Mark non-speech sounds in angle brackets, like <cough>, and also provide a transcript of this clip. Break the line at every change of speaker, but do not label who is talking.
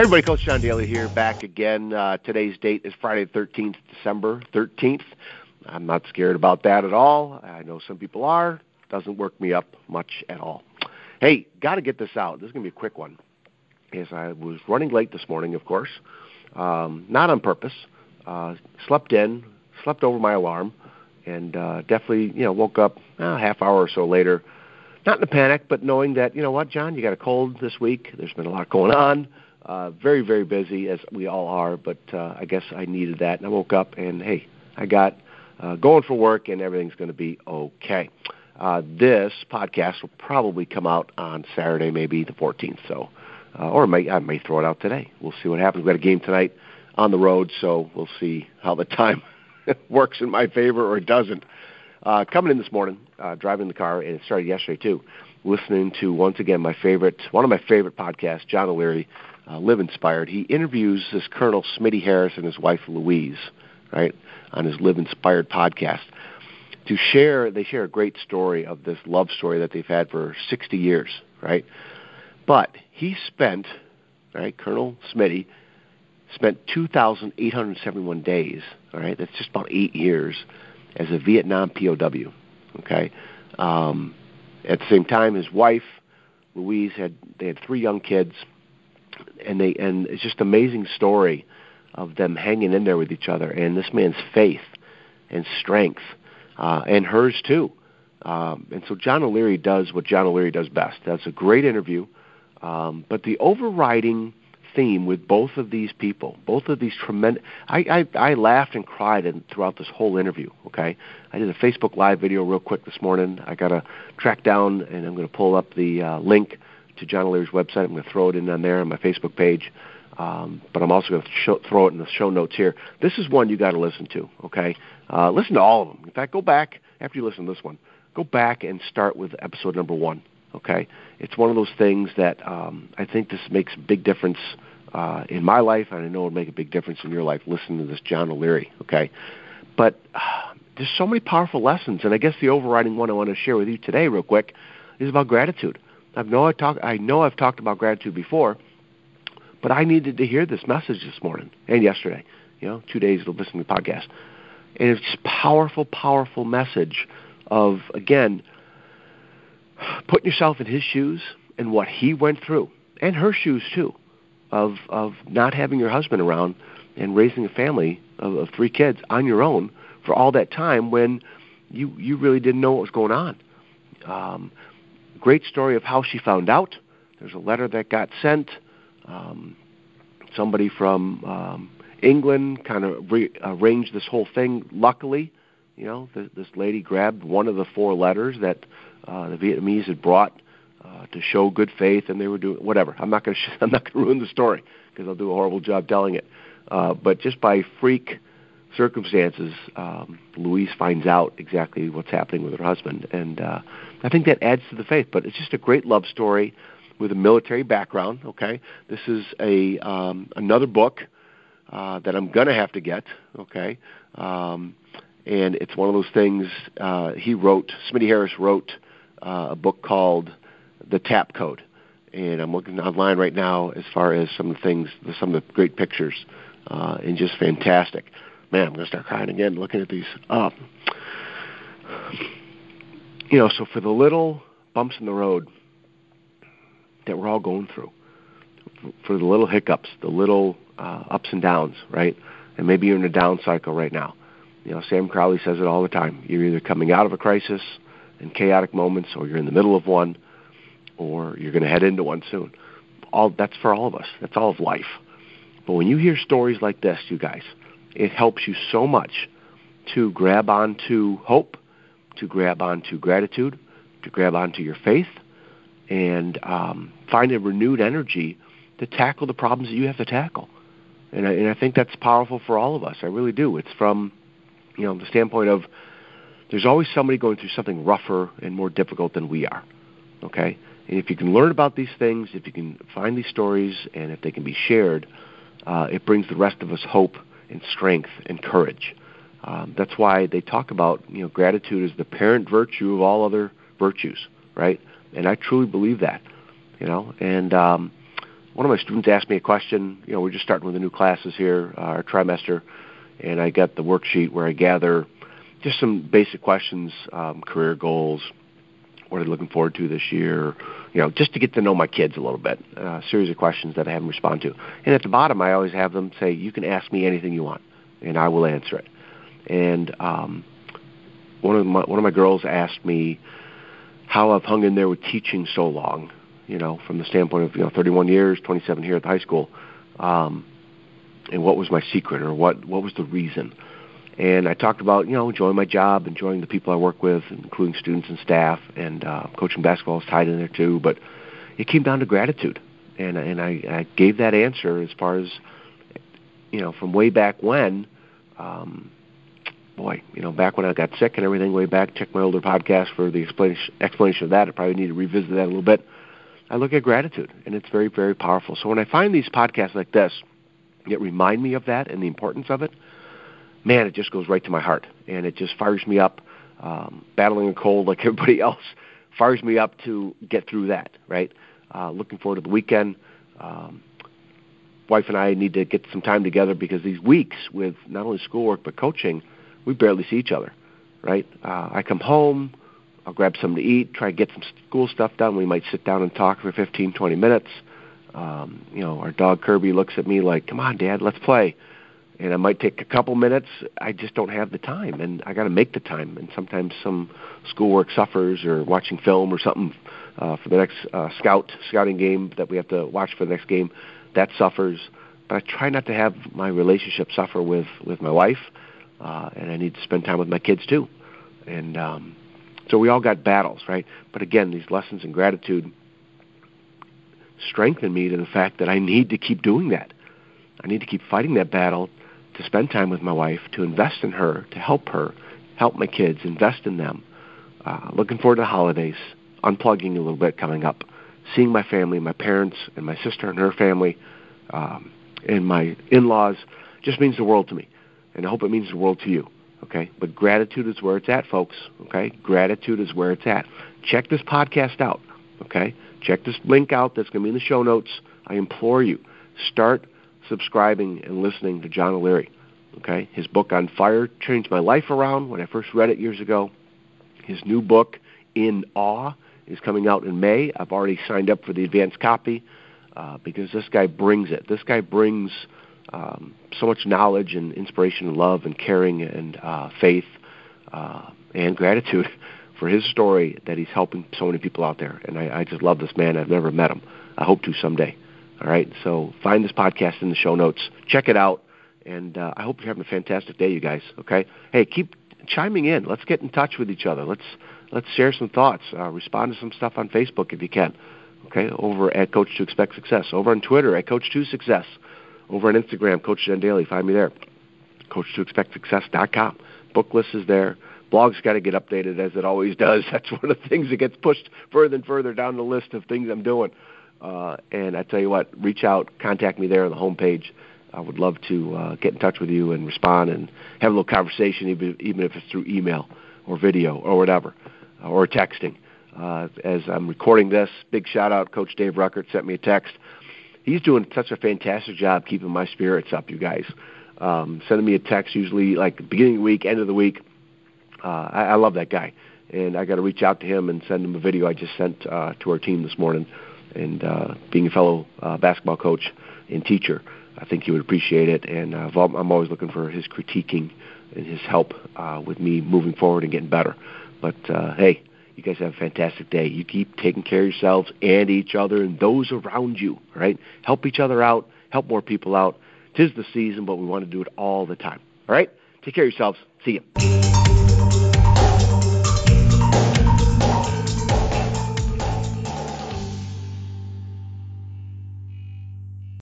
Hey everybody, Coach John Daly here, back again. Uh, today's date is Friday the 13th, December 13th. I'm not scared about that at all. I know some people are. Doesn't work me up much at all. Hey, got to get this out. This is going to be a quick one. As I was running late this morning, of course, um, not on purpose. Uh, slept in, slept over my alarm, and uh, definitely, you know, woke up uh, a half hour or so later. Not in a panic, but knowing that, you know what, John, you got a cold this week. There's been a lot going on. Uh, very, very busy, as we all are, but uh, I guess I needed that. And I woke up and, hey, I got uh, going for work, and everything's going to be okay. Uh, this podcast will probably come out on Saturday, maybe the 14th. So, uh, or may, I may throw it out today. We'll see what happens. We've got a game tonight on the road, so we'll see how the <laughs> time works in my favor or it doesn't. Uh, coming in this morning, uh, driving the car, and it started yesterday too. Listening to once again my favorite, one of my favorite podcasts, John O'Leary, uh, Live Inspired. He interviews this Colonel Smitty Harris and his wife Louise, right, on his Live Inspired podcast. To share, they share a great story of this love story that they've had for 60 years, right? But he spent, right, Colonel Smitty spent 2,871 days, all right, that's just about eight years, as a Vietnam POW, okay? Um, at the same time, his wife, Louise, had they had three young kids, and they and it's just an amazing story of them hanging in there with each other, and this man's faith and strength, uh, and hers too. Um, and so John O'Leary does what John O'Leary does best. That's a great interview. Um, but the overriding theme with both of these people, both of these tremendous. I, I I laughed and cried and throughout this whole interview. Okay, I did a Facebook Live video real quick this morning. I got to track down and I'm going to pull up the uh, link to John O'Leary's website. I'm going to throw it in on there on my Facebook page. Um, but I'm also going to throw it in the show notes here. This is one you got to listen to. Okay, uh, listen to all of them. In fact, go back after you listen to this one. Go back and start with episode number one. Okay, it's one of those things that um, I think this makes a big difference uh, in my life, and I know it'll make a big difference in your life. Listen to this John O'Leary. Okay, but uh, <sighs> there's so many powerful lessons, and I guess the overriding one I want to share with you today, real quick, is about gratitude. I know I talk. I know I've talked about gratitude before, but I needed to hear this message this morning and yesterday. You know, two days of listening to the podcast, and it's powerful, powerful message of again putting yourself in his shoes and what he went through, and her shoes too, of of not having your husband around and raising a family of, of three kids on your own for all that time when you you really didn't know what was going on. Um, great story of how she found out. There's a letter that got sent. Um, somebody from um, England kind of re- arranged this whole thing. Luckily, you know, th- this lady grabbed one of the four letters that uh, the Vietnamese had brought uh, to show good faith, and they were doing whatever. I'm not going to sh- <laughs> I'm not going to ruin the story because I'll do a horrible job telling it. Uh, but just by freak circumstances, um, Louise finds out exactly what's happening with her husband, and uh, I think that adds to the faith. But it's just a great love story with a military background. Okay, this is a um, another book uh, that I'm gonna have to get. Okay, um, and it's one of those things. Uh, he wrote. Smitty Harris wrote uh, a book called The Tap Code, and I'm looking online right now as far as some of the things, some of the great pictures, uh, and just fantastic. Man, I'm gonna start crying again looking at these. Uh, you know, so for the little bumps in the road that we're all going through, for the little hiccups, the little uh, ups and downs, right? And maybe you're in a down cycle right now. You know, Sam Crowley says it all the time. You're either coming out of a crisis and chaotic moments, or you're in the middle of one, or you're going to head into one soon. All that's for all of us. That's all of life. But when you hear stories like this, you guys, it helps you so much to grab onto hope to grab onto gratitude, to grab onto your faith, and um, find a renewed energy to tackle the problems that you have to tackle. And I, and I think that's powerful for all of us. I really do. It's from, you know, the standpoint of there's always somebody going through something rougher and more difficult than we are. Okay? And if you can learn about these things, if you can find these stories, and if they can be shared, uh, it brings the rest of us hope and strength and courage. Um, that's why they talk about you know gratitude is the parent virtue of all other virtues, right? And I truly believe that, you know. And um, one of my students asked me a question. You know, we're just starting with the new classes here, uh, our trimester, and I got the worksheet where I gather just some basic questions, um, career goals, what are they looking forward to this year, you know, just to get to know my kids a little bit. Uh, a series of questions that I have them respond to. And at the bottom, I always have them say, "You can ask me anything you want, and I will answer it." And um, one of my one of my girls asked me how I've hung in there with teaching so long. You know, from the standpoint of you know 31 years, 27 here at the high school, um, and what was my secret or what what was the reason? And I talked about you know enjoying my job, enjoying the people I work with, including students and staff, and uh, coaching basketball is tied in there too. But it came down to gratitude, and and I, I gave that answer as far as you know from way back when. Um, boy, you know, back when I got sick and everything, way back, check my older podcast for the explanation, explanation of that. I probably need to revisit that a little bit. I look at gratitude, and it's very, very powerful. So when I find these podcasts like this that remind me of that and the importance of it, man, it just goes right to my heart, and it just fires me up. Um, battling a cold like <laughs> everybody else fires me up to get through that. Right. Uh, looking forward to the weekend. Um, wife and I need to get some time together because these weeks with not only schoolwork but coaching we barely see each other, right? Uh, I come home, I'll grab something to eat, try to get some school stuff done. We might sit down and talk for 15, 20 minutes. Um, you know, our dog Kirby looks at me like, "Come on, Dad, let's play." And I might take a couple minutes. I just don't have the time, and I got to make the time. And sometimes some schoolwork suffers, or watching film or something uh, for the next uh, scout scouting game that we have to watch for the next game, that suffers. But I try not to have my relationship suffer with with my wife uh, and I need to spend time with my kids too. And um, so we all got battles, right? But again, these lessons in gratitude strengthen me to the fact that I need to keep doing that. I need to keep fighting that battle to spend time with my wife, to invest in her, to help her, help my kids, invest in them. Uh, looking forward to the holidays, unplugging a little bit coming up, seeing my family, my parents, and my sister and her family, um, and my in-laws just means the world to me and I hope it means the world to you. Okay, but gratitude is where it's at, folks. Okay, gratitude is where it's at. Check this podcast out. Okay, check this link out that's going to be in the show notes. I implore you, start subscribing and listening to John O'Leary. Okay, his book on fire changed my life around when I first read it years ago. His new book, In Awe, is coming out in May. I've already signed up for the advanced copy uh, because this guy brings it. This guy brings um, so much knowledge and inspiration and love and caring and uh, faith uh, and gratitude for his story that he's helping so many people out there. And I, I just love this man. I've never met him. I hope to someday. All right. So find this podcast in the show notes. Check it out. And uh, I hope you're having a fantastic day, you guys. Okay. Hey, keep chiming in. Let's get in touch with each other. Let's let's share some thoughts. Uh, respond to some stuff on Facebook if you can. Okay. Over at Coach to Expect Success. Over on Twitter at Coach to Success over on Instagram, Coach John Daly. Find me there. CoachToExpectSuccess.com. Book list is there. Blog's got to get updated as it always does. <laughs> That's one of the things that gets pushed further and further down the list of things I'm doing. Uh, and I tell you what, reach out, contact me there on the homepage. I would love to uh, get in touch with you and respond and have a little conversation, even even if it's through email or video or whatever, uh, or texting. Uh, as I'm recording this, big shout out, Coach Dave Ruckert sent me a text he's doing such a fantastic job keeping my spirits up, you guys. Um, sending me a text usually like beginning of the week, end of the week. Uh, I, I love that guy, and I got to reach out to him and send him a video I just sent uh, to our team this morning. And uh, being a fellow uh, basketball coach and teacher, I think he would appreciate it. And uh, I'm always looking for his critiquing and his help uh, with me moving forward and getting better. But uh, hey, you guys have a fantastic day. You keep taking care of yourselves and each other and those around you, right? Help each other out, help more people out. Tis the season, but we want to do it all the time. All right? Take care of yourselves. See you.